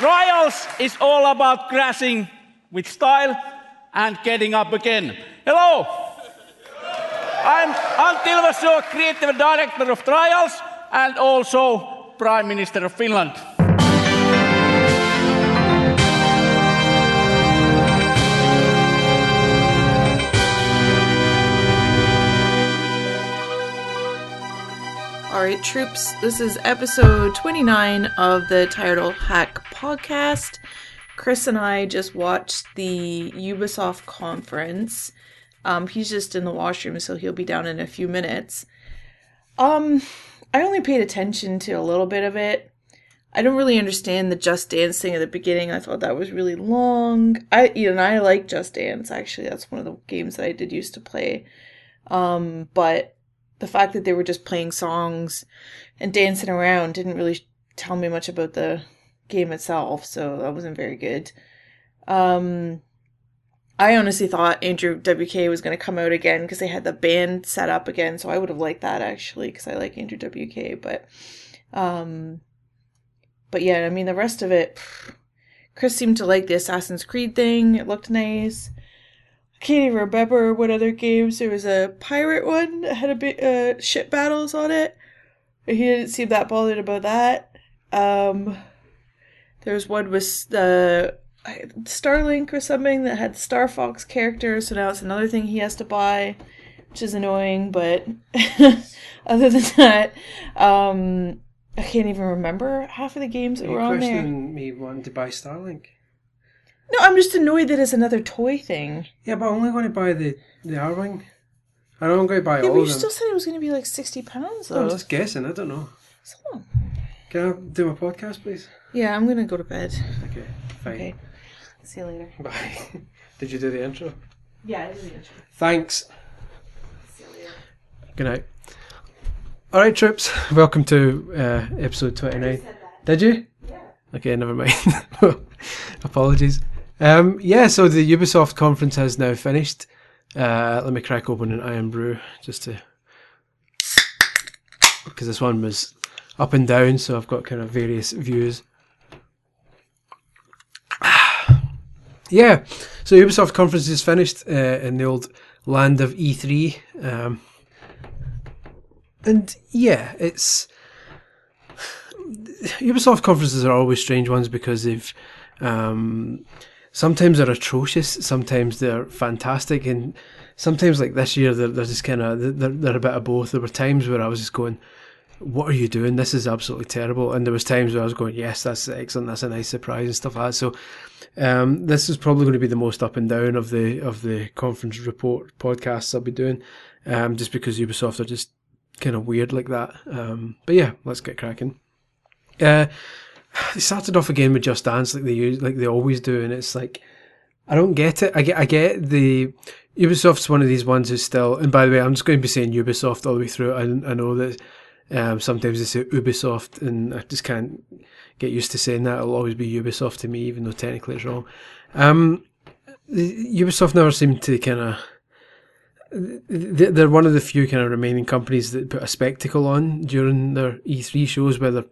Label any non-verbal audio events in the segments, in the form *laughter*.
Trials is all about crashing with style and getting up again. Hello! I'm Antti Ilvessuo, Creative Director of Trials and also Prime Minister of Finland. All right, troops, this is episode 29 of the Title Hack podcast. Chris and I just watched the Ubisoft conference. Um, he's just in the washroom, so he'll be down in a few minutes. Um, I only paid attention to a little bit of it. I don't really understand the Just Dance thing at the beginning. I thought that was really long. I you know, I like Just Dance actually. That's one of the games that I did used to play. Um, but the fact that they were just playing songs and dancing around didn't really tell me much about the game itself, so that wasn't very good. Um, I honestly thought Andrew WK was going to come out again because they had the band set up again, so I would have liked that actually because I like Andrew WK, but um, but yeah, I mean the rest of it. Chris seemed to like the Assassin's Creed thing. It looked nice can't even remember what other games. There was a pirate one that had a bit uh, ship battles on it. He didn't seem that bothered about that. Um, there was one with the uh, Starlink or something that had Star Fox characters, so now it's another thing he has to buy, which is annoying. But *laughs* other than that, um, I can't even remember half of the games that Are you were on there. me wanting to buy Starlink? No, I'm just annoyed that it's another toy thing. Yeah, but I'm only going to buy the the Arwing. I know I'm going to buy Yeah, all but you of them. still said it was going to be like sixty pounds though. I'm just guessing. I don't know. So- Can I do my podcast, please? Yeah, I'm gonna go to bed. Okay, fine. Okay. See you later. Bye. *laughs* Did you do the intro? Yeah, I did the intro. Thanks. See you later. Good night. All right, troops. Welcome to uh, episode twenty-nine. Did you? Yeah. Okay, never mind. *laughs* Apologies. Um, yeah, so the Ubisoft conference has now finished. Uh, let me crack open an Irn-Bru just to. Because this one was up and down, so I've got kind of various views. *sighs* yeah, so Ubisoft conference is finished uh, in the old land of E3. Um, and yeah, it's. *sighs* Ubisoft conferences are always strange ones because they've um, sometimes they're atrocious, sometimes they're fantastic, and sometimes like this year they're, they're just kind of they're, they're a bit of both. There were times where I was just going, "What are you doing? This is absolutely terrible," and there was times where I was going, "Yes, that's excellent. That's a nice surprise and stuff like that." So. Um, this is probably going to be the most up and down of the of the conference report podcasts I'll be doing, um, just because Ubisoft are just kind of weird like that. Um, but yeah, let's get cracking. Uh, they started off again with Just Dance like they use, like they always do, and it's like I don't get it. I get I get the Ubisoft's one of these ones who's still. And by the way, I'm just going to be saying Ubisoft all the way through. I, I know that um, sometimes they say Ubisoft, and I just can't get used to saying that. It'll always be Ubisoft to me, even though technically it's wrong. Um, Ubisoft never seemed to kind of they're one of the few kind of remaining companies that put a spectacle on during their E3 shows, whether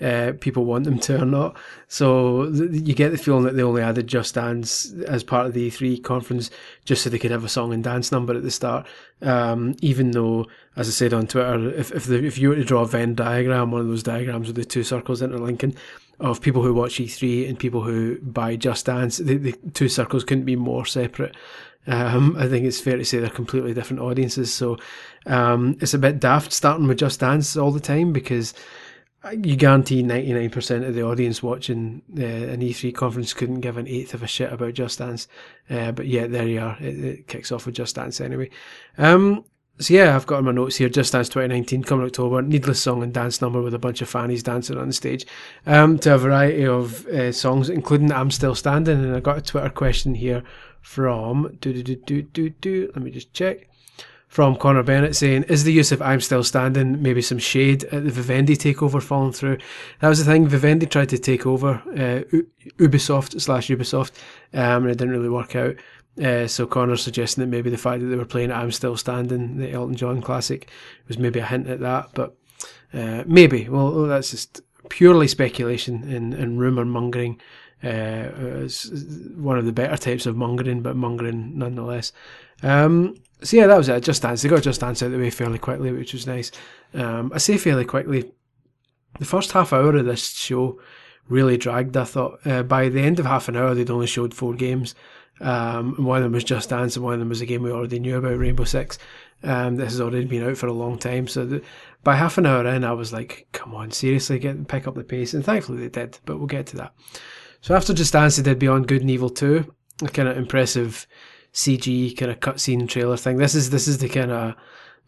uh, people want them to or not. So th- you get the feeling that they only added Just Dance as part of the E3 conference just so they could have a song and dance number at the start. Um, even though, as I said on Twitter, if if, the, if you were to draw a Venn diagram, one of those diagrams with the two circles interlinking, of people who watch E3 and people who buy Just Dance, the, the two circles couldn't be more separate. Um, I think it's fair to say they're completely different audiences. So um, it's a bit daft starting with Just Dance all the time because you guarantee 99% of the audience watching uh, an E3 conference couldn't give an eighth of a shit about Just Dance. Uh, but yeah, there you are. It, it kicks off with Just Dance anyway. Um, so yeah, I've got in my notes here, Just Dance 2019, coming October, needless song and dance number with a bunch of fannies dancing on the stage, um, to a variety of uh, songs, including I'm Still Standing, and I got a Twitter question here from, do, do, do, do, do, do, let me just check, from Connor Bennett saying, is the use of I'm Still Standing maybe some shade at the Vivendi takeover falling through? That was the thing, Vivendi tried to take over uh, Ubisoft slash Ubisoft, um, and it didn't really work out. Uh, so Connor's suggesting that maybe the fact that they were playing I'm Still Standing, the Elton John classic, was maybe a hint at that, but uh, maybe. Well, that's just purely speculation and, and rumor mongering. Uh, it's one of the better types of mongering, but mongering nonetheless. Um, so yeah, that was it. Just Dance. They got Just Dance out of the way fairly quickly, which was nice. Um, I say fairly quickly. The first half hour of this show really dragged. I thought uh, by the end of half an hour they'd only showed four games. Um, one of them was Just Dance, and one of them was a game we already knew about, Rainbow Six. Um, this has already been out for a long time, so the, by half an hour in, I was like, "Come on, seriously, get pick up the pace." And thankfully they did, but we'll get to that. So after Just Dance, they did Beyond Good and Evil Two, a kind of impressive CG kind of cutscene trailer thing. This is this is the kind of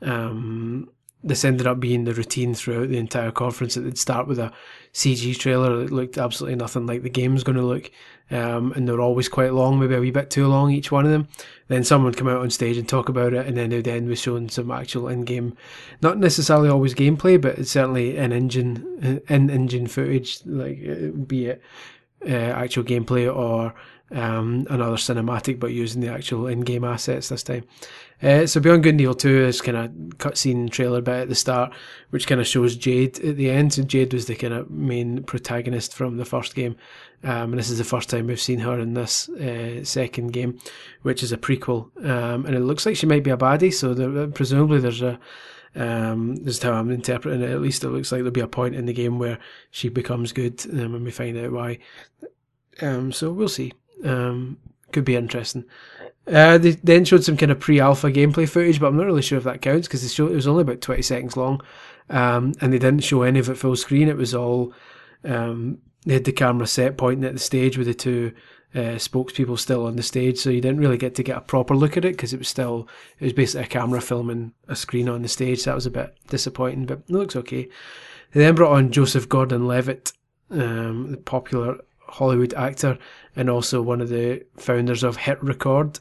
um, this ended up being the routine throughout the entire conference. It would start with a CG trailer that looked absolutely nothing like the game's going to look, um, and they're always quite long, maybe a wee bit too long each one of them. Then someone would come out on stage and talk about it, and then they'd end with showing some actual in-game, not necessarily always gameplay, but it's certainly in engine in engine footage, like be it uh, actual gameplay or um, another cinematic, but using the actual in-game assets this time. Uh, so Beyond Good and Evil 2 is kind of cutscene trailer bit at the start, which kind of shows Jade at the end. So Jade was the kind of main protagonist from the first game. Um, and this is the first time we've seen her in this uh, second game, which is a prequel. Um, and it looks like she might be a baddie, so there, presumably there's a um, this is how I'm interpreting it. At least it looks like there'll be a point in the game where she becomes good, um, and we find out why. Um, so we'll see. Um, could be interesting. Uh, they then showed some kind of pre-alpha gameplay footage, but I'm not really sure if that counts because it was only about 20 seconds long, um, and they didn't show any of it full screen. It was all um, they had the camera set pointing at the stage with the two uh, spokespeople still on the stage, so you didn't really get to get a proper look at it because it was still it was basically a camera filming a screen on the stage. So that was a bit disappointing, but it looks okay. They then brought on Joseph Gordon-Levitt, um, the popular Hollywood actor and also one of the founders of Hit Record,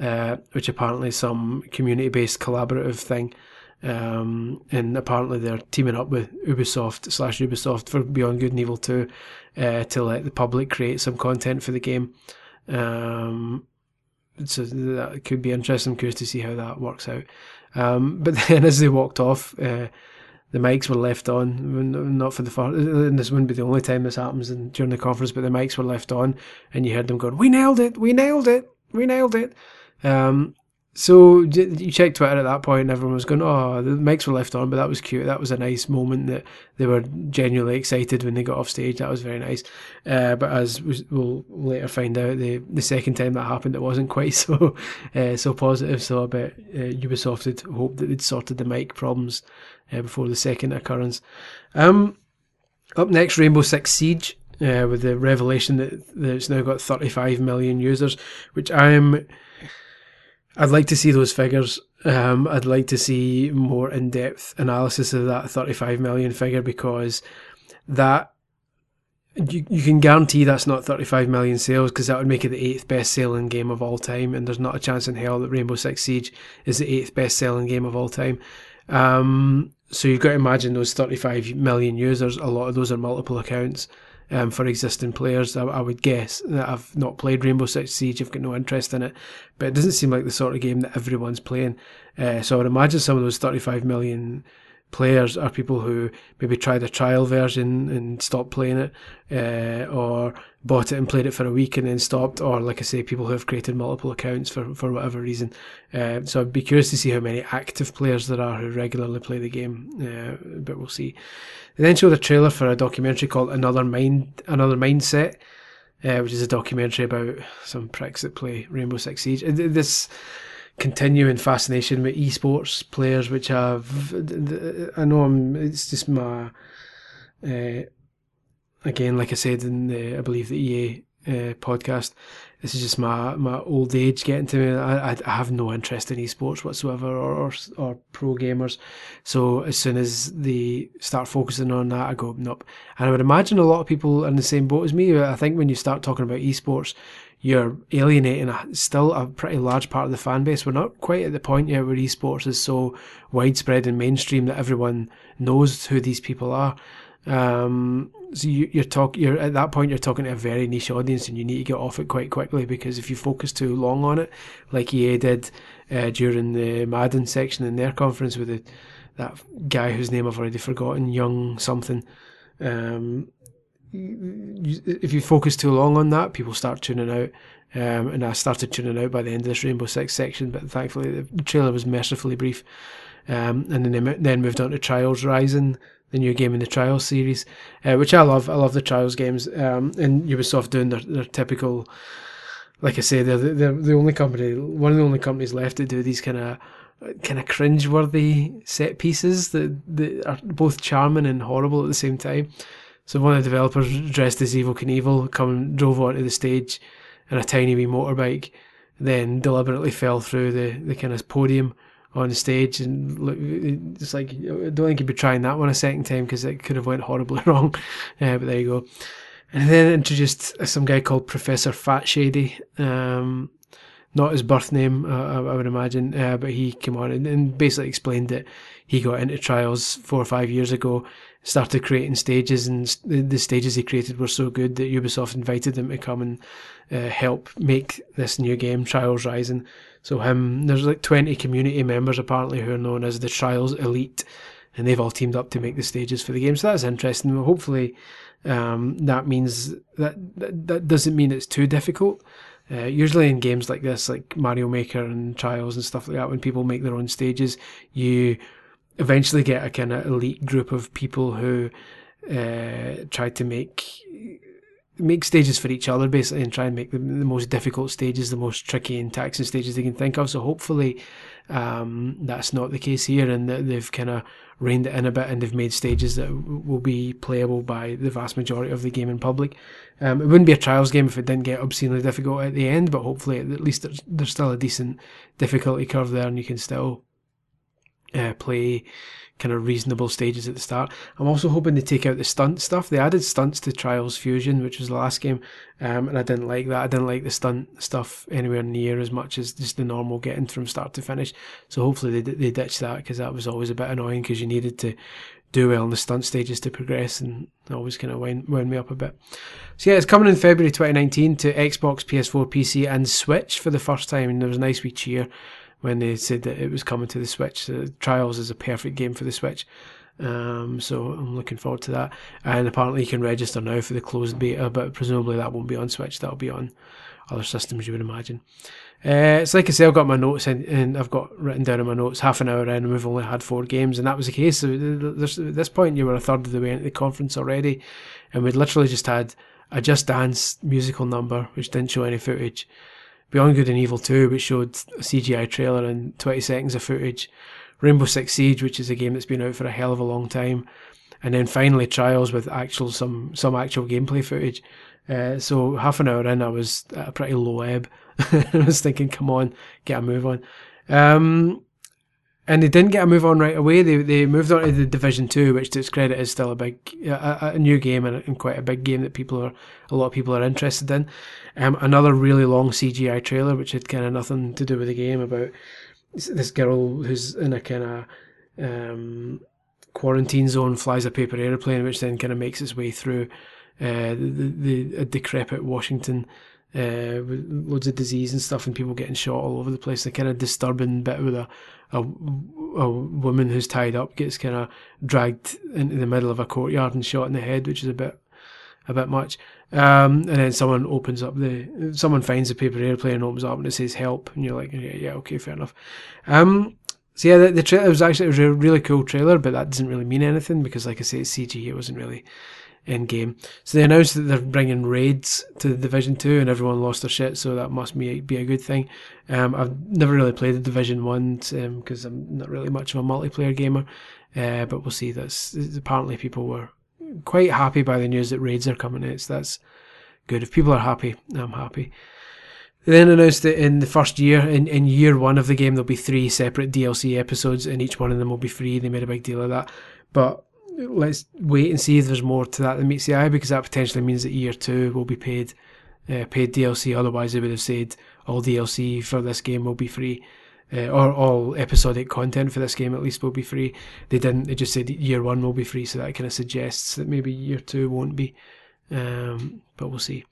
uh, which apparently is some community based collaborative thing. Um, and apparently they're teaming up with Ubisoft slash Ubisoft for Beyond Good and Evil 2 uh, to let the public create some content for the game. Um, so that could be interesting. I'm curious to see how that works out. Um, *laughs* but then as they walked off, uh, the mics were left on, not for the first, and this wouldn't be the only time this happens in, during the conference, but the mics were left on, and you heard them going, "We nailed it! We nailed it! We nailed it!" Um, so you check Twitter at that point, and everyone was going, "Oh, the mics were left on," but that was cute. That was a nice moment that they were genuinely excited when they got off stage. That was very nice. Uh, but as we'll later find out, the the second time that happened, it wasn't *laughs* quite so uh, so positive. So I bet uh, Ubisoft had hoped that they'd sorted the mic problems uh, before the second occurrence. Um, up next, Rainbow Six Siege. Uh, with the revelation that, that it's now got 35 million users, which I'm. I'd like to see those figures. Um, I'd like to see more in depth analysis of that 35 million figure because that you, you can guarantee that's not 35 million sales because that would make it the eighth best selling game of all time. And there's not a chance in hell that Rainbow Six Siege is the eighth best selling game of all time. Um, so you've got to imagine those 35 million users, a lot of those are multiple accounts um, for existing players. I, I, would guess that I've not played Rainbow Six Siege, I've got no interest in it, but it doesn't seem like the sort of game that everyone's playing. Uh, so I would imagine some of those 35 million players are people who maybe tried a trial version and stopped playing it, uh, or bought it and played it for a week and then stopped, or like I say, people who have created multiple accounts for, for whatever reason. Uh, so I'd be curious to see how many active players there are who regularly play the game, uh, but we'll see. They then showed a trailer for a documentary called Another Mind, Another Mindset. Uh, which is a documentary about some pricks that play Rainbow Six Siege. This continuing fascination with esports players, which have I know I'm, it's just my uh, again, like I said in the I believe the EA uh, podcast, this is just my my old age getting to me. I, I have no interest in esports whatsoever or, or, or pro gamers. So as soon as they start focusing on that, I go nope. And I would imagine a lot of people are in the same boat as me. I think when you start talking about esports, you're alienating a, still a pretty large part of the fan base. We're not quite at the point yet where esports is so widespread and mainstream that everyone knows who these people are. Um, so you, you're talk, you're at that point you're talking to a very niche audience, and you need to get off it quite quickly because if you focus too long on it, like EA did uh, during the Madden section in their conference with the, that guy whose name I've already forgotten, Young something Um, if you focus too long on that, people start tuning out. Um, and I started tuning out by the end of this Rainbow Six section, but thankfully the trailer was mercifully brief. Um, and then they then moved on to Trials Rising, the new game in the Trials series, uh, which I love. I love the Trials games. Um, and Ubisoft doing their, their typical, like I say, they're, they're the only company, one of the only companies left to do these kind of kind of cringe-worthy set pieces that, that are both charming and horrible at the same time. So one of the developers dressed as Evel Knievel come drove onto the stage in a tiny wee motorbike, then deliberately fell through the, the kind of podium on the stage and look, it's like I don't think you'd be trying that one a second time because it could have went horribly *laughs* wrong. Uh, but there you go. And then introduced some guy called Professor Fat Shady. Um, not his birth name, uh, I would imagine, uh, but he came on and, and, basically explained that he got into trials four or five years ago, started creating stages, and the, the stages he created were so good that Ubisoft invited him to come and uh, help make this new game, Trials Rising. So him, there's like 20 community members apparently who are known as the Trials Elite, and they've all teamed up to make the stages for the game. So that's interesting. Hopefully, um, that means that, that that doesn't mean it's too difficult. Uh, usually in games like this, like Mario Maker and Trials and stuff like that, when people make their own stages, you eventually get a kind of elite group of people who uh, try to make make stages for each other basically and try and make the, the most difficult stages the most tricky and taxing stages they can think of. So hopefully um, that's not the case here and that they've kind of reined it in a bit and they've made stages that will be playable by the vast majority of the gaming public. Um, it wouldn't be a trials game if it didn't get obscenely difficult at the end but hopefully at least there's, there's still a decent difficulty curve there and you can still uh, play kind of reasonable stages at the start. I'm also hoping to take out the stunt stuff. They added stunts to Trials Fusion, which was the last game, um, and I didn't like that. I didn't like the stunt stuff anywhere near as much as just the normal getting from start to finish. So hopefully they they ditch that because that was always a bit annoying because you needed to do well in the stunt stages to progress and always kind of wind me up a bit. So yeah, it's coming in February 2019 to Xbox, PS4, PC and Switch for the first time and there was a nice wee cheer when they said that it was coming to the Switch. Uh, Trials is a perfect game for the Switch. Um, so I'm looking forward to that. And apparently you can register now for the closed beta, but presumably that won't be on Switch. That'll be on other systems, you would imagine. Uh, it's like I say, I've got my notes in, and I've got written down in my notes half an hour in, and we've only had four games, and that was the case. There's, at this point, you were a third of the way into the conference already, and we'd literally just had a Just Dance musical number, which didn't show any footage. Beyond Good and Evil 2, which showed a CGI trailer and 20 seconds of footage. Rainbow Six Siege, which is a game that's been out for a hell of a long time. And then finally Trials with actual some some actual gameplay footage. Uh, so half an hour in, I was at a pretty low ebb. *laughs* I was thinking, come on, get a move on. Um, and they didn't get a move on right away. They they moved on to the Division Two, which to its credit is still a big, a, a new game and, and, quite a big game that people are a lot of people are interested in. Um, another really long CGI trailer, which had kind of nothing to do with the game, about this girl who's in a kind of um, quarantine zone, flies a paper airplane, which then kind of makes its way through uh, the, the, decrepit Washington uh, with loads of disease and stuff, and people getting shot all over the place. The kind of disturbing bit with a, a, a woman who's tied up gets kind of dragged into the middle of a courtyard and shot in the head, which is a bit a bit much. Um, and then someone opens up the someone finds a paper airplane and opens up and it says help, and you're like, yeah, yeah okay, fair enough. Um, so yeah, the, the trailer was actually it was a really cool trailer, but that doesn't really mean anything because, like I say, CG. It wasn't really in game. So they announced that they're bringing raids to Division Two, and everyone lost their shit. So that must be be a good thing. Um, I've never really played the Division One because um, I'm not really much of a multiplayer gamer. Uh, but we'll see. That's apparently people were quite happy by the news that raids are coming out. So that's good. If people are happy, I'm happy. They then announced that in the first year, in, in year one of the game, there'll be three separate DLC episodes, and each one of them will be free. They made a big deal of that. But let's wait and see if there's more to that than meets the eye because that potentially means that year two will be paid uh, paid DLC. Otherwise, they would have said all DLC for this game will be free, uh, or all episodic content for this game at least will be free. They didn't. They just said year one will be free, so that kind of suggests that maybe year two won't be. Um, but we'll see.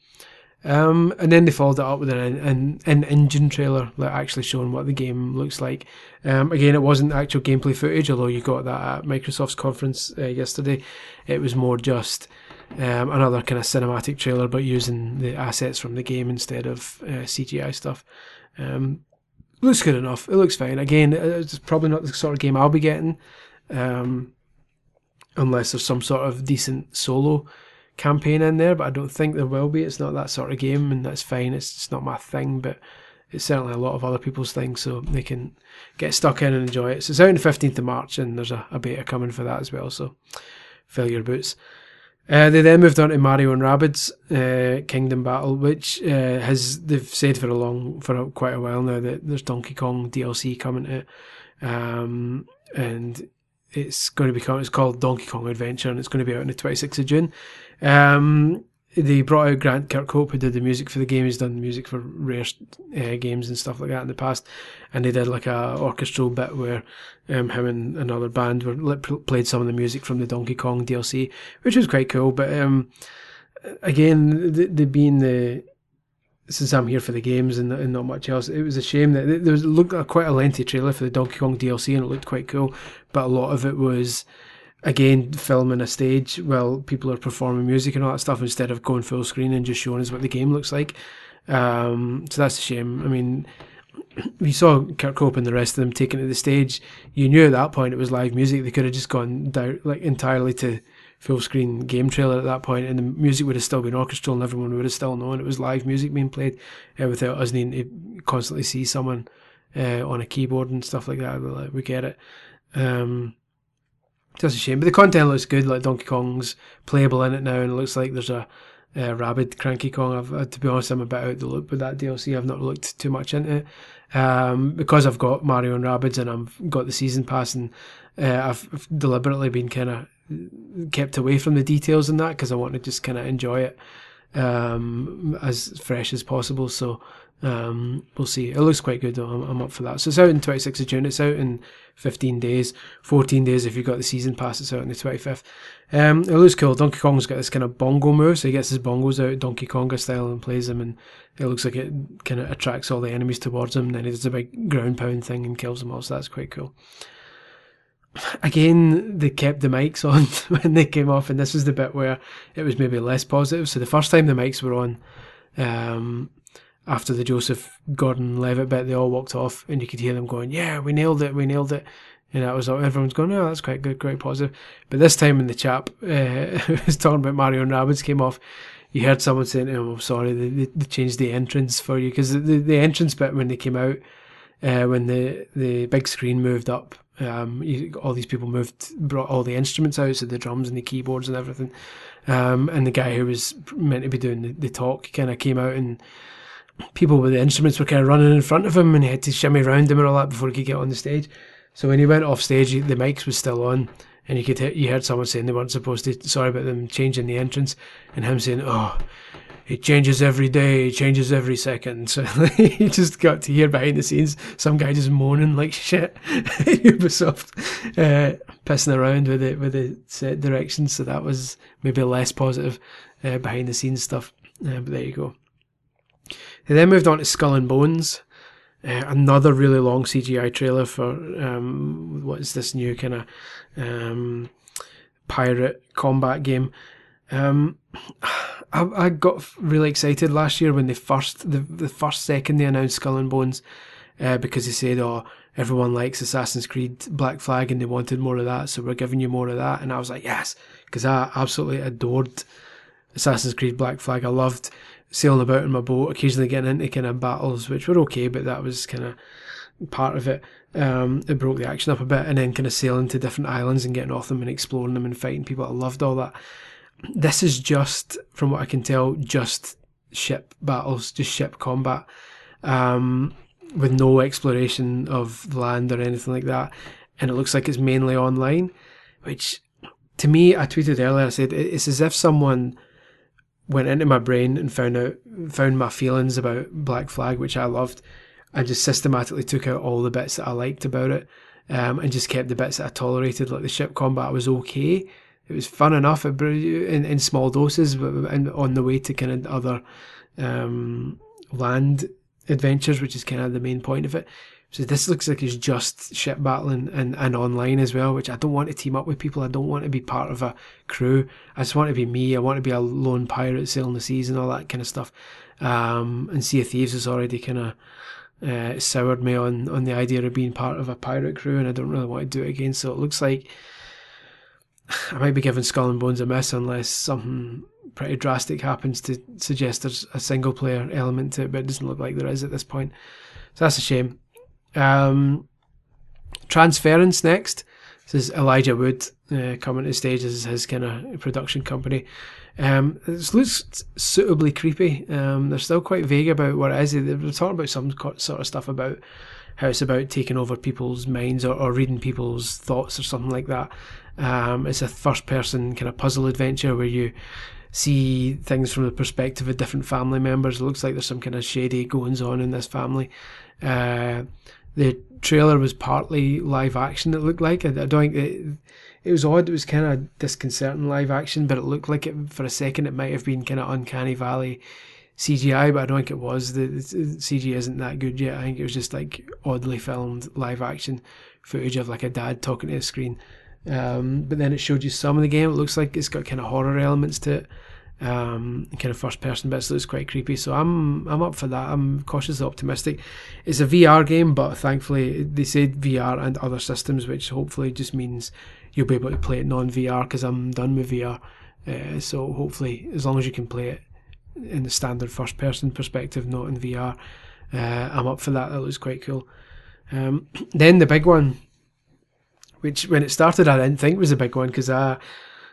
Um, and then they followed it up with an, an, an engine trailer, like actually showing what the game looks like. Um, again, it wasn't actual gameplay footage, although you got that at Microsoft's conference uh, yesterday. It was more just um, another kind of cinematic trailer, but using the assets from the game instead of uh, CGI stuff. Um, looks good enough. It looks fine. Again, it's probably not the sort of game I'll be getting, um, unless there's some sort of decent solo campaign in there. But I don't think there will be. It's not that sort of game, and that's fine. It's just not my thing, but it's certainly a lot of other people's things, so they can get stuck in and enjoy it. So it's out on the fifteenth of March, and there's a, a beta coming for that as well. So fill your boots. Uh, they then moved on to Mario and Rabbids uh, Kingdom Battle, which uh, has they've said for a long for a, quite a while now that there's Donkey Kong DLC coming to it, um, and it's going to become it's called Donkey Kong Adventure, and it's going to be out on the 26th of June. Um, they brought out Grant Kirkhope, who did the music for the game. He's done music for rare uh, games and stuff like that in the past, and they did like a orchestral bit where um, him and another band were played some of the music from the Donkey Kong DLC, which was quite cool. But um, again, the, the being the since I'm here for the games and, and, not much else, it was a shame that there was looked quite a lengthy trailer for the Donkey Kong DLC, and it looked quite cool. But a lot of it was again filming a stage while people are performing music and all that stuff instead of going full screen and just showing us what the game looks like. Um, so that's a shame. I mean, *clears throat* we saw Kirkhope and the rest of them taking to the stage. You knew at that point it was live music. They could have just gone down like entirely to full screen game trailer at that point, and the music would have still been orchestral, and everyone would have still known it was live music being played uh, without us needing to constantly see someone uh, on a keyboard and stuff like that. We get it. Um, that's a shame, but the content looks good. Like Donkey Kong's playable in it now, and it looks like there's a, a Rabbid Cranky Kong. I've, uh, to be honest, I'm a bit out the loop with that DLC. I've not looked too much into it um, because I've got Mario and Rabbids and I've got the season pass, and uh, I've, I've deliberately been kind of kept away from the details in that because I want to just kind of enjoy it um, as fresh as possible. So um, we'll see. It looks quite good though. I'm, I'm, up for that. So it's out in 26th of June. It's out in 15 days, 14 days if you've got the season pass. It's out on the 25th. Um, it looks cool. Donkey Kong's got this kind of bongo move, so he gets his bongos out Donkey Konga style and plays them, and it looks like it kind of attracts all the enemies towards him. And then he does a big ground pound thing and kills them all. So that's quite cool. Again, they kept the mics on *laughs* when they came off, and this is the bit where it was maybe less positive. So the first time the mics were on, um, after the Joseph Gordon Levitt bit, they all walked off, and you could hear them going, "Yeah, we nailed it, we nailed it." And that was all. Everyone's going, "Oh, that's quite good, quite positive." But this time, when the chap *laughs* uh, was talking about Mario and Rabbids came off, you heard someone saying, "Oh, I'm sorry, they, they changed the entrance for you because the, the, the entrance bit when they came out, uh, when the the big screen moved up." Um, you, all these people moved, brought all the instruments out, so the drums and the keyboards and everything. Um, and the guy who was meant to be doing the, the talk kind of came out and people with the instruments were kind of running in front of him and he had to shimmy around him and all that before he could get on the stage. So when he went off stage, the mics was still on and you could hear, you heard someone saying they weren't supposed to, sorry about them changing the entrance and him saying, oh, it changes every day, it changes every second. So *laughs* you just got to hear behind the scenes some guy just moaning like *laughs* shit. Ubisoft uh, pissing around with it with the set directions. So that was maybe less positive uh, behind the scenes stuff. Uh, but there you go. They then moved on to Skull and Bones, uh, another really long CGI trailer for um, what is this new kind of um, pirate combat game. Um, I, I, got really excited last year when they first the, the first second they announced Skull and Bones uh, because they said, "Oh, everyone likes Assassin's Creed Black Flag and they wanted more of that, so we're giving you more of that." And I was like, "Yes," because I absolutely adored Assassin's Creed Black Flag. I loved sailing about in my boat, occasionally getting into kind of battles, which were okay, but that was kind of part of it. Um, it broke the action up a bit, and then kind of sailing to different islands and getting off them and exploring them and fighting people. I loved all that. This is just, from what I can tell, just ship battles, just ship combat, um, with no exploration of land or anything like that. And it looks like it's mainly online, which to me, I tweeted earlier, I said it's as if someone went into my brain and found out found my feelings about Black Flag, which I loved. I just systematically took out all the bits that I liked about it, um, and just kept the bits that I tolerated, like the ship combat was okay. It was fun enough in, in small doses, and on the way to kind of other um, land adventures, which is kind of the main point of it. So this looks like it's just ship battling and, and online as well, which I don't want to team up with people. I don't want to be part of a crew. I just want to be me. I want to be a lone pirate sailing the seas and all that kind of stuff. Um, and Sea of Thieves has already kind of uh, soured me on, on the idea of being part of a pirate crew, and I don't really want to do it again. So it looks like *sighs* I might be giving Skull and Bones a miss unless something pretty drastic happens to suggest there's a single player element to it, but it doesn't look like there is at this point. So that's a shame. Um, Transference next. This is Elijah Wood uh, coming to stage as his kind of production company. Um, it looks suitably creepy. Um, they're still quite vague about what it is. They're talking about some sort of stuff about how it's about taking over people's minds or, or reading people's thoughts or something like that. Um, it's a first person kind of puzzle adventure where you see things from the perspective of different family members. It looks like there's some kind of shady goings on in this family. Uh, the trailer was partly live action. It looked like I, I don't think it, it was odd. It was kind of disconcerting live action, but it looked like it for a second. It might have been kind of uncanny valley CGI, but I don't think it was. The, the CG isn't that good yet. I think it was just like oddly filmed live action footage of like a dad talking to a screen. Um, but then it showed you some of the game. It looks like it's got kind of horror elements to it um, kind of first person bits looks quite creepy. So I'm I'm up for that. I'm cautiously optimistic. It's a VR game, but thankfully they said VR and other systems, which hopefully just means you'll be able to play it non VR because I'm done with VR. Uh, so hopefully, as long as you can play it in the standard first person perspective, not in VR, uh, I'm up for that. That looks quite cool. Um, *clears throat* then the big one, which when it started I didn't think was a big one because I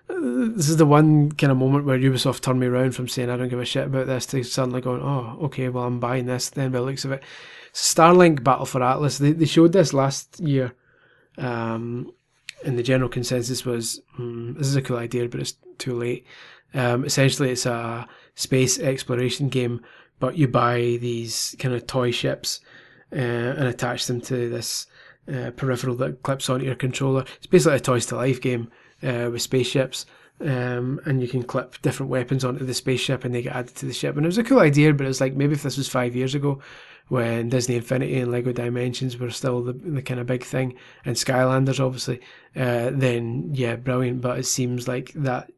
this is the one kind of moment where Ubisoft turned me around from saying I don't give a shit about this to suddenly going, oh, okay, well I'm buying this. Then by the looks of it, Starlink Battle for Atlas. They they showed this last year, um, and the general consensus was mm, this is a cool idea, but it's too late. Um, essentially, it's a space exploration game, but you buy these kind of toy ships uh, and attach them to this uh, peripheral that clips onto your controller. It's basically a Toys to Life game uh, with spaceships. Um, and you can clip different weapons onto the spaceship and they get added to the ship. And it was a cool idea, but it's like maybe if this was five years ago when Disney Infinity and Lego Dimensions were still the, the kind of big thing, and Skylanders obviously, uh, then yeah, brilliant. But it seems like that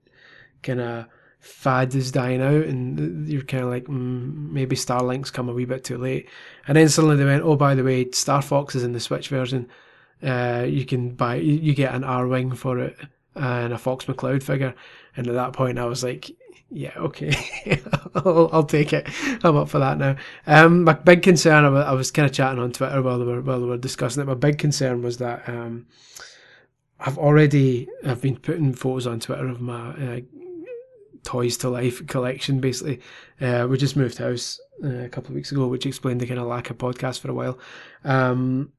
kind of fad is dying out, and you're kind of like, mm, maybe Starlink's come a wee bit too late. And then suddenly they went, oh, by the way, Star Fox is in the Switch version. Uh, you can buy, you get an Arwing for it and a Fox McCloud figure. And at that point, I was like, yeah, okay, *laughs* I'll, I'll, take it. I'm up for that now. Um, my big concern, I was, I was, kind of chatting on Twitter while they were while they were discussing it. My big concern was that um, I've already I've been putting photos on Twitter of my uh, toys to life collection. Basically, uh, we just moved house uh, a couple of weeks ago, which explained the kind of lack of podcast for a while. Um,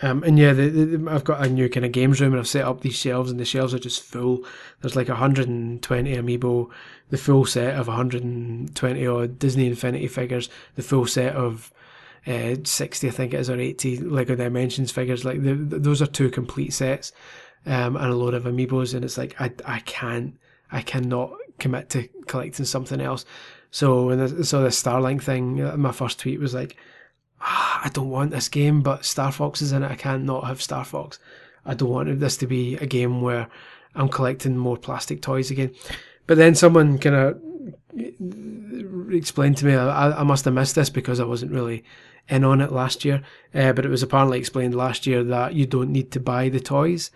um, and yeah, the, the, I've got a new kind of games room and I've set up these shelves and the shelves are just full. There's like 120 amiibo, the full set of 120 odd Disney Infinity figures, the full set of uh, 60, I think it is, or 80 Lego Dimensions figures. Like the, those are two complete sets um, and a load of amiibos. And it's like, I, I can't, I cannot commit to collecting something else. So when I saw the Starlink thing, uh, my first tweet was like, ah, I don't want this game, but Star Fox is in it. I can't not have Star Fox. I don't want this to be a game where I'm collecting more plastic toys again. But then someone kind of explained to me I, I, must have missed this because I wasn't really in on it last year. Uh, but it was apparently explained last year that you don't need to buy the toys.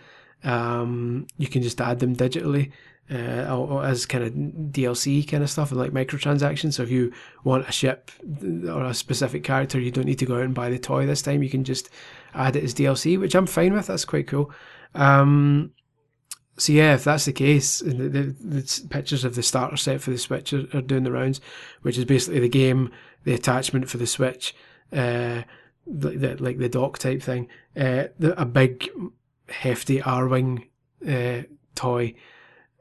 Um, you can just add them digitally uh, as kind of DLC kind of stuff and like microtransactions. So if you want a ship or a specific character, you don't need to go out and buy the toy this time. You can just add it as DLC, which I'm fine with. That's quite cool. Um, so yeah, if that's the case, the, the, the, pictures of the starter set for the Switch are, are, doing the rounds, which is basically the game, the attachment for the Switch, uh, the, the, like the dock type thing, uh, a big hefty Arwing uh, toy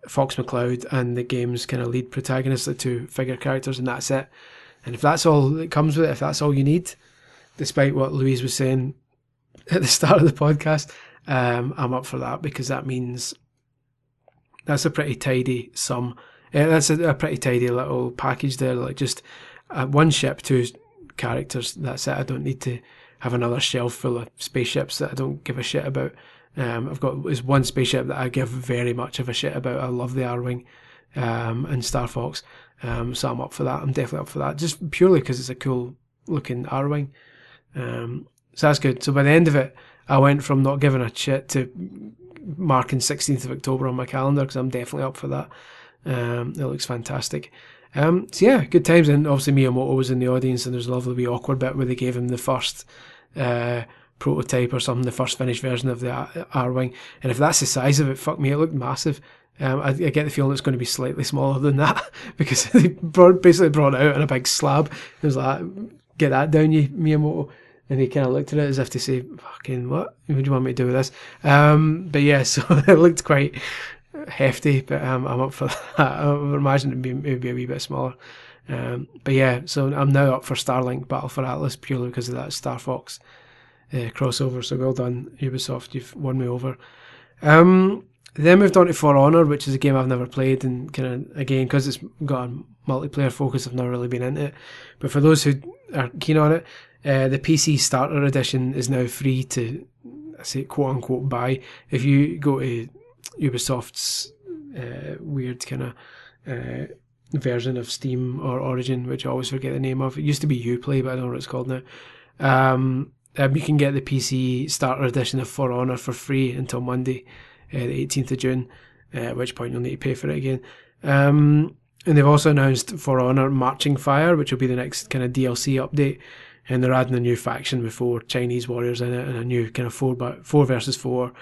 Fox McCloud and the game's kind of lead protagonist, the two figure characters, and that's it. And if that's all that comes with it, if that's all you need, despite what Louise was saying *laughs* at the start of the podcast, um, I'm up for that because that means that's a pretty tidy sum. Yeah, that's a, a, pretty tidy little package there. Like just uh, one ship, two characters. That's it. I don't need to have another shelf full of spaceships that I don't give a shit about. Um, I've got is one spaceship that I give very much of a shit about. I love the Arwing um, and Star Fox, um, so I'm up for that. I'm definitely up for that, just purely because it's a cool looking Arwing. Um, so that's good. So by the end of it, I went from not giving a shit to marking 16th of October on my calendar because I'm definitely up for that. Um, it looks fantastic. Um, so yeah, good times. And obviously Miyamoto was in the audience, and there's a lovely wee awkward bit where they gave him the first uh, prototype or something, the first finished version of the Arwing. And if that's the size of it, fuck me, it looked massive. Um, I, I, get the feeling it's going to be slightly smaller than that *laughs* because *laughs* they brought, basically brought it out in a big slab. It was like, get that down, you Miyamoto. And he kind of looked at it as if to say, fucking what? What do you want me to do with this? Um, but yeah, *laughs* so it looked quite hefty, but um, I'm up for that. I would imagine it'd be maybe a wee bit smaller. Um, but yeah, so I'm now up for Starlink Battle for Atlas purely because of that Star Fox uh, crossover. So well done, Ubisoft. You've won me over. Um, then moved on to For Honor, which is a game I've never played, and kind of again because it's got a multiplayer focus, I've never really been into it. But for those who are keen on it, uh, the PC Starter Edition is now free to, I say quote unquote, buy. If you go to Ubisoft's uh, weird kind of uh, version of Steam or Origin, which I always forget the name of. It used to be Uplay, but I don't know what it's called now. Um, um, you can get the PC starter edition of For Honor for free until Monday, uh, the 18th of June, uh, at which point you'll need to pay for it again. Um, and they've also announced For Honor Marching Fire, which will be the next kind of DLC update. And they're adding a new faction with four Chinese warriors in it and a new kind of four, by, four versus four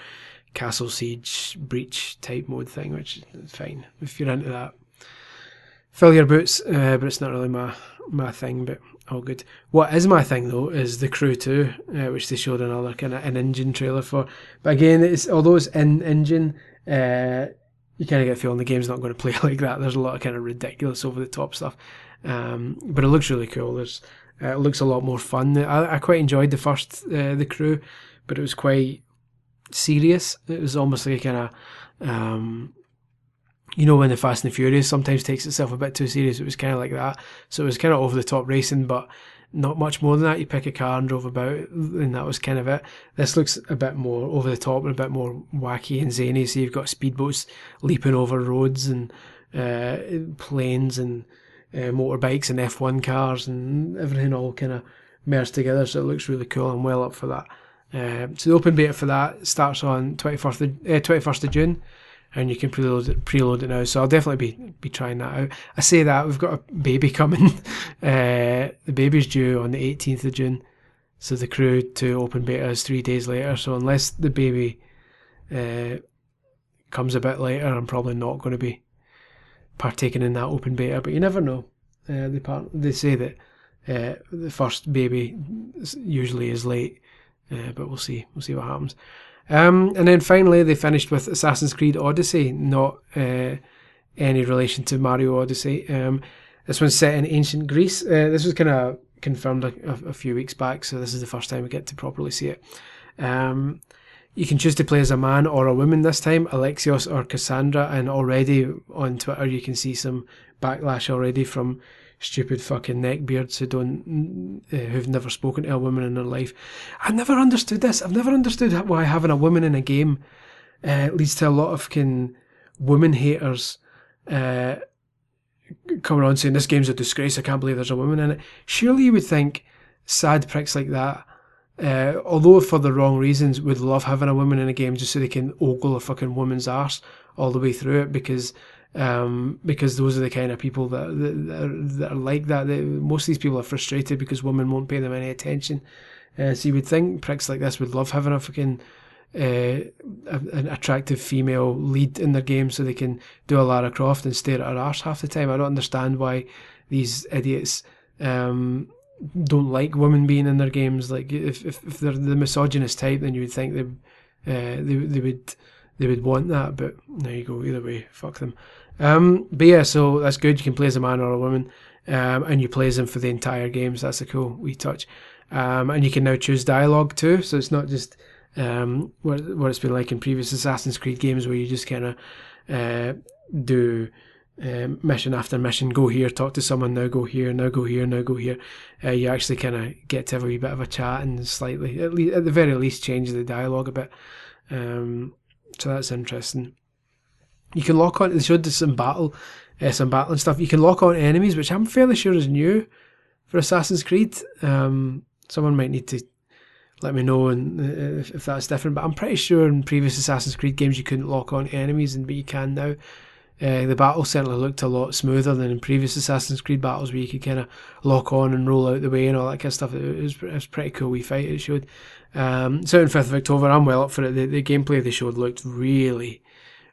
castle siege breach type mode thing, which is fine if you're into that. Fill your boots, uh, but it's not really my my thing. But all good. What is my thing though is the Crew Two, uh, which they showed another kind of an engine trailer for. But again, it's although it's in engine, uh, you kind of get a feeling the game's not going *laughs* to play like that. There's a lot of kind of ridiculous over the top stuff, um, but it looks really cool. There's uh, it looks a lot more fun. I, I quite enjoyed the first uh, the Crew, but it was quite serious. It was almost like a kind of, um, you know, when the Fast and the Furious sometimes takes itself a bit too serious. It was kind of like that. So it was kind of over the top racing, but not much more than that. You pick a car and drove about, and that was kind of it. This looks a bit more over the top and a bit more wacky and zany. So you've got speedboats leaping over roads and uh, planes and uh, motorbikes and F1 cars and everything all kind of merged together. So it looks really cool. I'm well up for that. Uh, so the open beta for that starts on 21st of, uh, 21st of June and you can preload it, preload it now. So I'll definitely be, be trying that out. I say that we've got a baby coming. *laughs* uh, the baby's due on the 18th of June. So the Crew Two open beta is three days later. So unless the baby uh, comes a bit later, I'm probably not going to be partaking in that open beta. But you never know. Uh, they part, they say that uh, the first baby usually is late uh, but we'll see. We'll see what happens. Um, and then finally, they finished with Assassin's Creed Odyssey, not uh, any relation to Mario Odyssey. Um, this one's set in ancient Greece. Uh, this was kind of confirmed a, a, few weeks back, so this is the first time we get to properly see it. Um, you can choose to play as a man or a woman this time, Alexios or Cassandra, and already on Twitter you can see some backlash already from stupid fucking neckbeards who don't, uh, who've never spoken to a woman in their life. I've never understood this. I've never understood why having a woman in a game uh, leads to a lot of can woman haters uh, coming on saying this game's a disgrace. I can't believe there's a woman in it. Surely you would think sad pricks like that. Uh, although for the wrong reasons, would love having a woman in a game just so they can ogle a fucking woman's arse all the way through it because um, because those are the kind of people that that, are, that are like that. They, most of these people are frustrated because women won't pay them any attention. Uh, so you would think pricks like this would love having a fucking uh, an attractive female lead in their game so they can do a Lara Croft and stare at her arse half the time. I don't understand why these idiots um, don't like women being in their games. Like if, if, if they're the misogynist type, then you would think they uh, they they would they would want that. But there you go. Either way, fuck them. Um, but yeah, so that's good. You can play as a man or a woman, um, and you play as them for the entire game. So that's a cool wee touch. Um, and you can now choose dialogue too. So it's not just um, what what it's been like in previous Assassin's Creed games where you just kind of uh, do um, mission after mission. Go here, talk to someone. Now go here. Now go here. Now go here. Uh, you actually kind of get to have a wee bit of a chat and slightly, at, at the very least, change the dialogue a bit. Um, so that's interesting. You can lock on. They showed some battle, uh, some battling stuff. You can lock on enemies, which I'm fairly sure is new for Assassin's Creed. Um, someone might need to let me know and uh, if, if, that's different. But I'm pretty sure in previous Assassin's Creed games you couldn't lock on enemies, and but you can now. Uh, the battle certainly looked a lot smoother than in previous Assassin's Creed battles, where you could kind of lock on and roll out the way and all that kind of stuff. It was, it was pretty cool. We fight it showed. Um, so in fifth of October, I'm well up for it. The, the gameplay they showed looked really,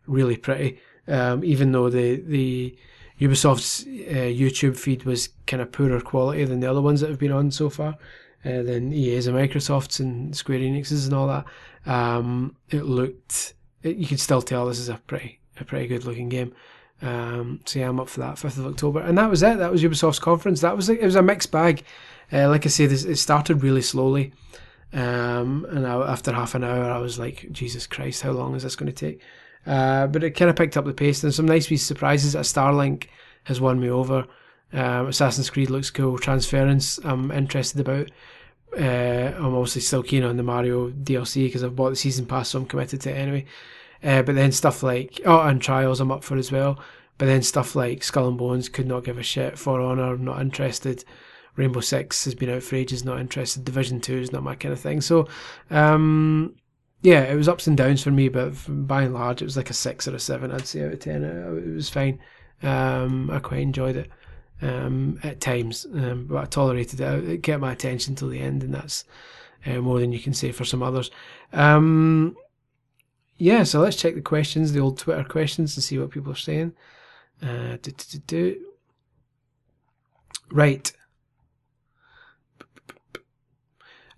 really pretty. Um, even though the the Ubisoft's uh, YouTube feed was kind of poorer quality than the other ones that have been on so far uh, than EA's and Microsoft's and Square Enix's and all that. Um, it looked, it, you could still tell this is a pretty, a pretty good looking game. Um, so yeah, I'm up for that, 5th of October. And that was it. That was Ubisoft's conference. That was, it was a mixed bag. Uh, like I said, it started really slowly. Um, and I, after half an hour, I was like, Jesus Christ, how long is this going to take? Uh, but it kind of picked up the pace and some nice wee surprises. A Starlink has won me over. Um, Assassin's Creed looks cool. Transference, I'm interested about. Uh, I'm obviously still keen on the Mario DLC because I've bought the season pass, so I'm committed to it anyway. Uh, but then stuff like oh, and Trials, I'm up for as well. But then stuff like Skull and Bones, could not give a shit. For Honor, I'm not interested. Rainbow Six has been out for ages, not interested. Division Two is not my kind of thing. So, um, yeah, it was ups and downs for me, but by and large, it was like a six or a seven. I'd say out of ten. It was fine. Um, I quite enjoyed it um, at times, um, but I tolerated it. It kept my attention till the end, and that's uh, more than you can say for some others. Um, yeah, so let's check the questions, the old Twitter questions, and see what people are saying. Uh, do, do, do, right.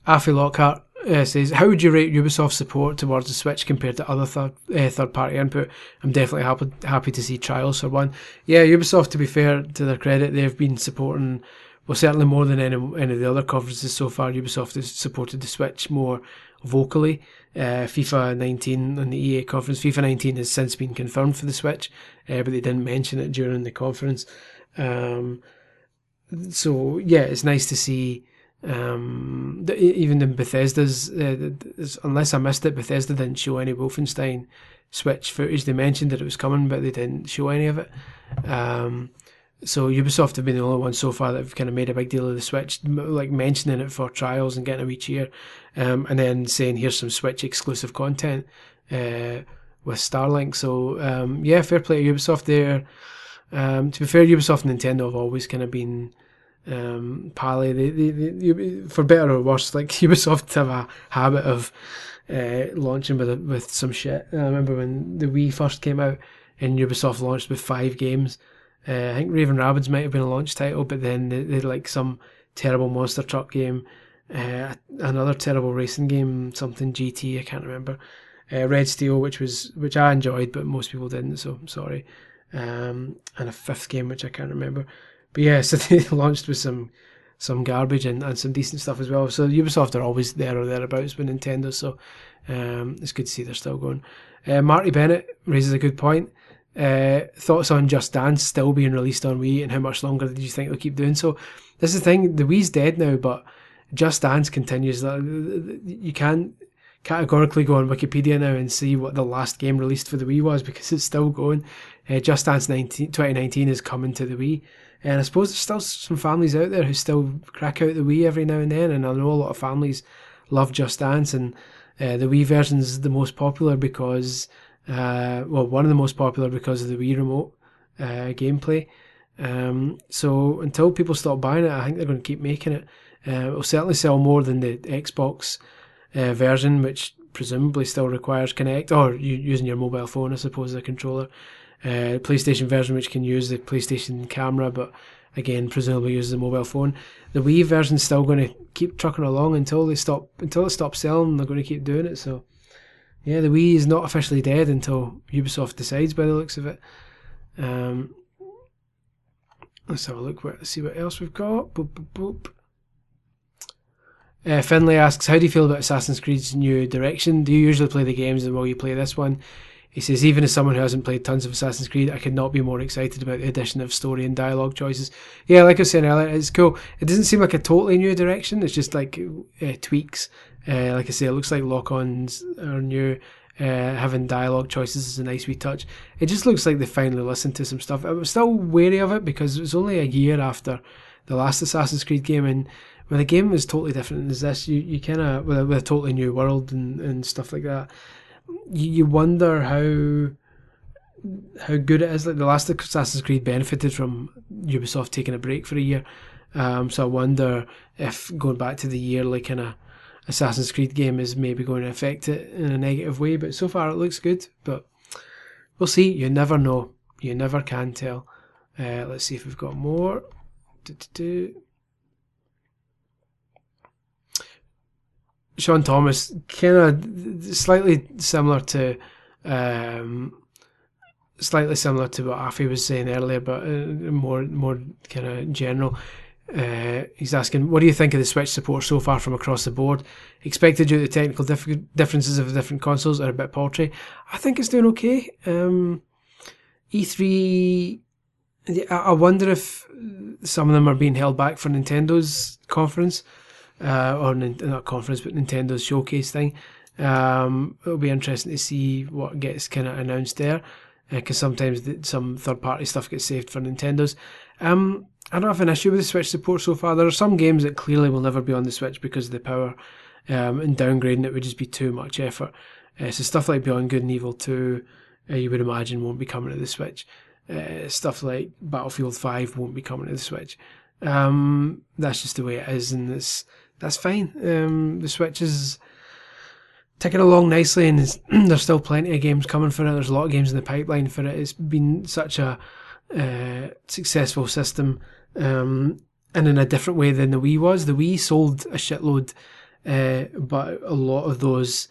Affy Lockhart uh, says, "How would you rate Ubisoft's support towards the Switch compared to other third uh, third party input?" I'm definitely happy happy to see Trials for one. Yeah, Ubisoft. To be fair to their credit, they've been supporting well certainly more than any any of the other conferences so far. Ubisoft has supported the Switch more vocally. Uh, FIFA 19 and the EA conference. FIFA 19 has since been confirmed for the Switch, uh, but they didn't mention it during the conference. Um, so yeah, it's nice to see um, the, even in Bethesda's, uh, unless I missed it, Bethesda didn't show any Wolfenstein Switch footage. They mentioned that it was coming, but they didn't show any of it. Um, so Ubisoft have been the only ones so far that have kind of made a big deal of the Switch, like mentioning it for trials and getting a wee cheer, um, and then saying here's some Switch exclusive content uh, with Starlink. So um, yeah, fair play to Ubisoft there. Um, to be fair, Ubisoft and Nintendo have always kind of been um, Pally, they, they, they, for better or worse, like *laughs* Ubisoft have a habit of uh, launching with with some shit. I remember when the Wii first came out, and Ubisoft launched with five games. Uh, I think Raving Rabbids might have been a launch title, but then they, they like some terrible monster truck game, uh, another terrible racing game, something GT, I can't remember. Uh, Red Steel, which was which I enjoyed, but most people didn't, so I'm sorry. Um, and a fifth game which I can't remember. But yeah, *laughs* so they launched with some some garbage and, and some decent stuff as well. So Ubisoft are always there or thereabouts with Nintendo, so um, it's good to see they're still going. Uh, Marty Bennett raises a good point. Uh, thoughts on Just Dance still being released on Wii and how much longer did you think they'll keep doing so? This is the thing, the Wii's dead now, but Just Dance continues. You can't categorically go on Wikipedia now and see what the last game released for the Wii was *laughs* because it's still going. Uh, Just Dance 19, 2019 is coming to the Wii. And I suppose there's still some families out there who still crack out the Wii every now and then, and I know a lot of families love Just Dance, and uh, the Wii version is the most popular because, uh, well, one of the most popular because of the Wii remote uh, gameplay. Um, so until people stop buying it, I think they're going to keep making it. Uh, it'll certainly sell more than the Xbox uh, version, which presumably still requires Kinect or using your mobile phone, I suppose, as a controller uh, PlayStation version which can use the PlayStation camera, but again presumably uses a mobile phone. The Wii version's still going to keep trucking along until they stop until it stops selling. They're going to keep doing it. So yeah, the Wii is not officially dead until Ubisoft decides. By the looks of it. Um, let's have a look. Let's see what else we've got. Boop, boop, boop. Uh, Finlay asks, "How do you feel about Assassin's Creed's new direction? Do you usually play the games, and will you play this one?" He says, even as someone who hasn't played tons of Assassin's Creed, I could not be more excited about the addition of story and dialogue choices. Yeah, like I was saying earlier, it's cool. It doesn't seem like a totally new direction. It's just like uh, tweaks. Uh, like I say, it looks like lock-ons are new. Uh, having dialogue choices is a nice wee touch. It just looks like they finally listened to some stuff. I was still wary of it because it was only a year after the last Assassin's Creed game, and when the game was totally different as this, you, you kind of with, a, with a totally new world and, and stuff like that. You, you wonder how how good it is. Like the last Assassin's Creed benefited from Ubisoft taking a break for a year. Um, so I wonder if going back to the yearly kind of Assassin's Creed game is maybe going to affect it in a negative way. But so far it looks good. But we'll see. You never know. You never can tell. Uh, let's see if we've got more. Do-do-do. Sean Thomas, kind of slightly similar to, um, slightly similar to what Afi was saying earlier, but uh, more more kind of general. Uh, he's asking, what do you think of the Switch support so far from across the board? Expected due to the technical dif- differences of the different consoles are a bit paltry. I think it's doing okay. Um, E3, I wonder if some of them are being held back for Nintendo's conference, uh, or not conference, but Nintendo's showcase thing. Um, it'll be interesting to see what gets kind of announced there, because uh, sometimes the, some third party stuff gets saved for Nintendo's. Um, I don't have an issue with the Switch support so far. There are some games that clearly will never be on the Switch because of the power, um, and downgrading it would just be too much effort. Uh, so stuff like Beyond Good and Evil 2, uh, you would imagine won't be coming to the Switch. Uh, stuff like Battlefield 5 won't be coming to the Switch. Um, that's just the way it is, and it's, that's fine. Um, the Switch is ticking along nicely, and *clears throat* there's still plenty of games coming for it. There's a lot of games in the pipeline for it. It's been such a uh, successful system um, and in a different way than the Wii was. The Wii sold a shitload, uh, but a lot of those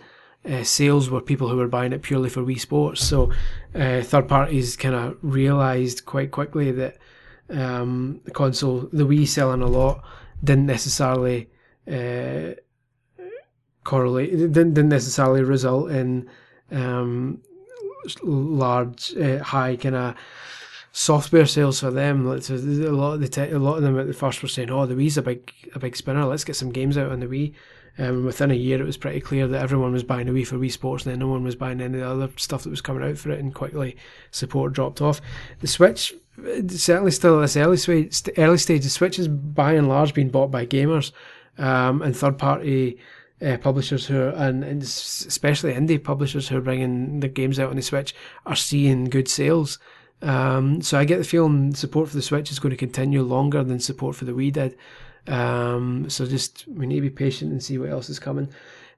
uh, sales were people who were buying it purely for Wii Sports. So uh, third parties kind of realized quite quickly that um, the console, the Wii selling a lot, didn't necessarily uh, correlate, didn't, didn't necessarily result in um, large, uh, high kind of software sales for them. A lot of the te- a lot of them at the first were saying, "Oh, the Wii's a big a big spinner. Let's get some games out on the Wii." Um, within a year, it was pretty clear that everyone was buying a Wii for Wii Sports, and then no one was buying any of the other stuff that was coming out for it, and quickly support dropped off. The Switch, certainly still at this early stage, early stage, the Switch is by and large being bought by gamers um, and third party. Uh, publishers who are, and, and especially indie publishers who are bringing their games out on the Switch are seeing good sales. Um, so I get the feeling support for the Switch is going to continue longer than support for the Wii did. Um, so just we need to be patient and see what else is coming.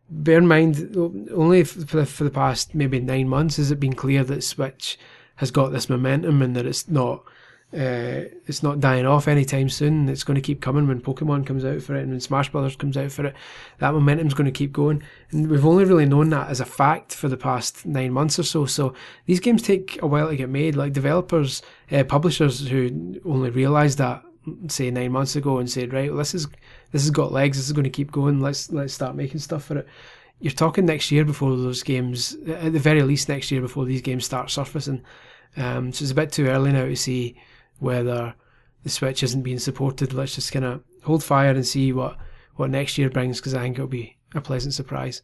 Bear in mind, only for the, for the past maybe nine months has it been clear that Switch has got this momentum and that it's not uh, it's not dying off anytime soon. It's going to keep coming when Pokemon comes out for it and when Smash Brothers comes out for it. That momentum's going to keep going. And we've only really known that as a fact for the past nine months or so. So these games take a while to get made. Like developers, uh, publishers who only realised that say nine months ago and said, right, well, this is this has got legs. This is going to keep going. Let's let's start making stuff for it. You're talking next year before those games, at the very least next year before these games start surfacing. Um, so it's a bit too early now to see whether the Switch isn't being supported. Let's just kind of hold fire and see what, what next year brings because I think it'll be a pleasant surprise.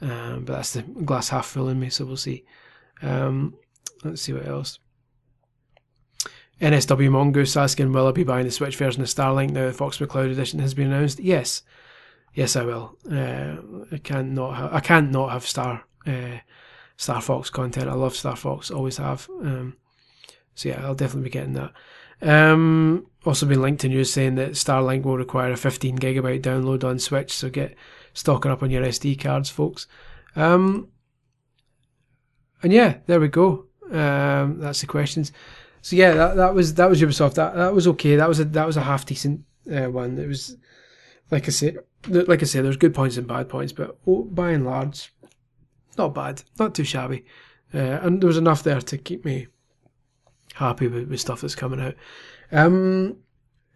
Um, but that's the glass half full in me, so we'll see. Um, let's see what else. NSW Mongoose asking, will I be buying the Switch version of Starlink now the Fox McCloud edition has been announced? Yes. Yes, I will. Uh, I can't not I can't not have Star uh, Star Fox content. I love Star Fox, always have. Um, so yeah, I'll definitely be getting that. Um, also been linked to news saying that Starlink will require a 15 gigabyte download on Switch, so get stocking up on your SD cards, folks. Um, and yeah, there we go. Um, that's the questions. So yeah, that, that was that was Ubisoft. That that was okay. That was a that was a half decent uh, one. It was like I said, like I said, there's good points and bad points, but oh, by and large, not bad, not too shabby, uh, and there was enough there to keep me happy with, with stuff that's coming out. Um,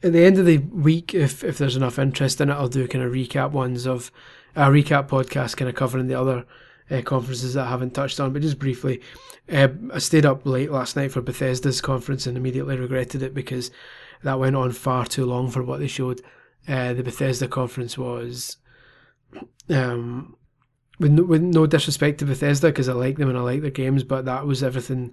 at the end of the week, if if there's enough interest in it, I'll do kind of recap ones of a recap podcast, kind of covering the other uh, conferences that I haven't touched on, but just briefly, uh, I stayed up late last night for Bethesda's conference and immediately regretted it because that went on far too long for what they showed. Uh, the Bethesda conference was, um, with no, with no disrespect to Bethesda because I like them and I like their games, but that was everything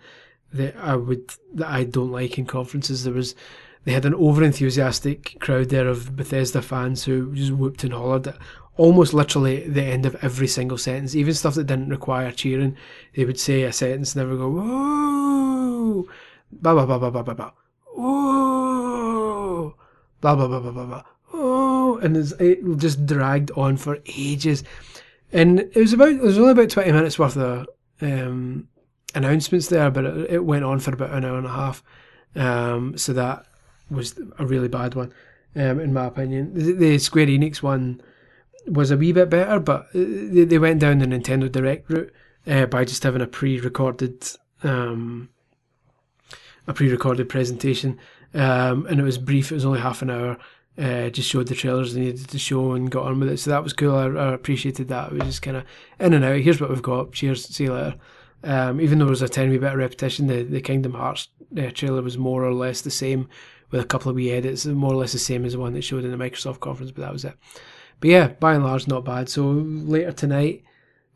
that I would that I don't like in conferences. There was they had an over enthusiastic crowd there of Bethesda fans who just whooped and hollered at almost literally the end of every single sentence, even stuff that didn't require cheering. They would say a sentence and they would go, whoa, blah, blah, blah, blah, blah, blah, whoa, blah, blah, blah, blah, blah, blah, whoa, and it just dragged on for ages. And it was about, it was only about 20 minutes worth of um, announcements there, but it, it, went on for about an hour and a half. Um, so that was a really bad one, um, in my opinion. The, the, Square Enix one was a wee bit better, but they, they went down the Nintendo Direct route uh, by just having a pre-recorded um, a pre-recorded presentation, um, and it was brief. It was only half an hour. Uh, just showed the trailers they needed to show and got on with it. So that was cool. I, I appreciated that. It was just kind of in and out. Here's what we've got. Cheers. See you later. Um, even though there was a tiny bit of repetition, the, the Kingdom Hearts uh, trailer was more or less the same with a couple of wee edits, more or less the same as the one that showed in the Microsoft conference, but that was it. But yeah, by and large, not bad. So later tonight,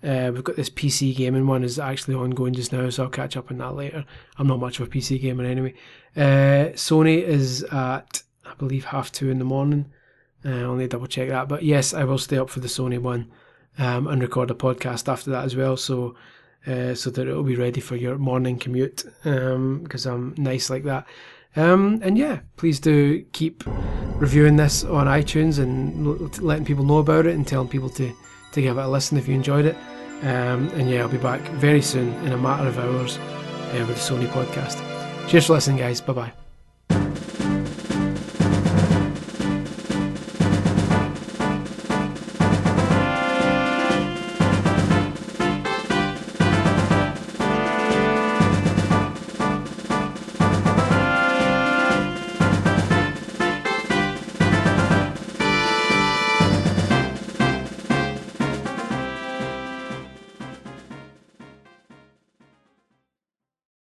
uh, we've got this PC gaming one is actually ongoing just now, so I'll catch up on that later. I'm not much of a PC gamer anyway. Uh, Sony is at I believe half two in the morning. Uh, I'll need to double check that, but yes, I will stay up for the Sony one um, and record a podcast after that as well. So. Uh, so that it'll be ready for your morning commute because um, I'm nice like that. Um, and yeah, please do keep reviewing this on iTunes and letting people know about it and telling people to, to give it a listen if you enjoyed it. Um, and yeah, I'll be back very soon in a matter of hours uh, with the Sony podcast. Cheers for listening, guys. Bye bye.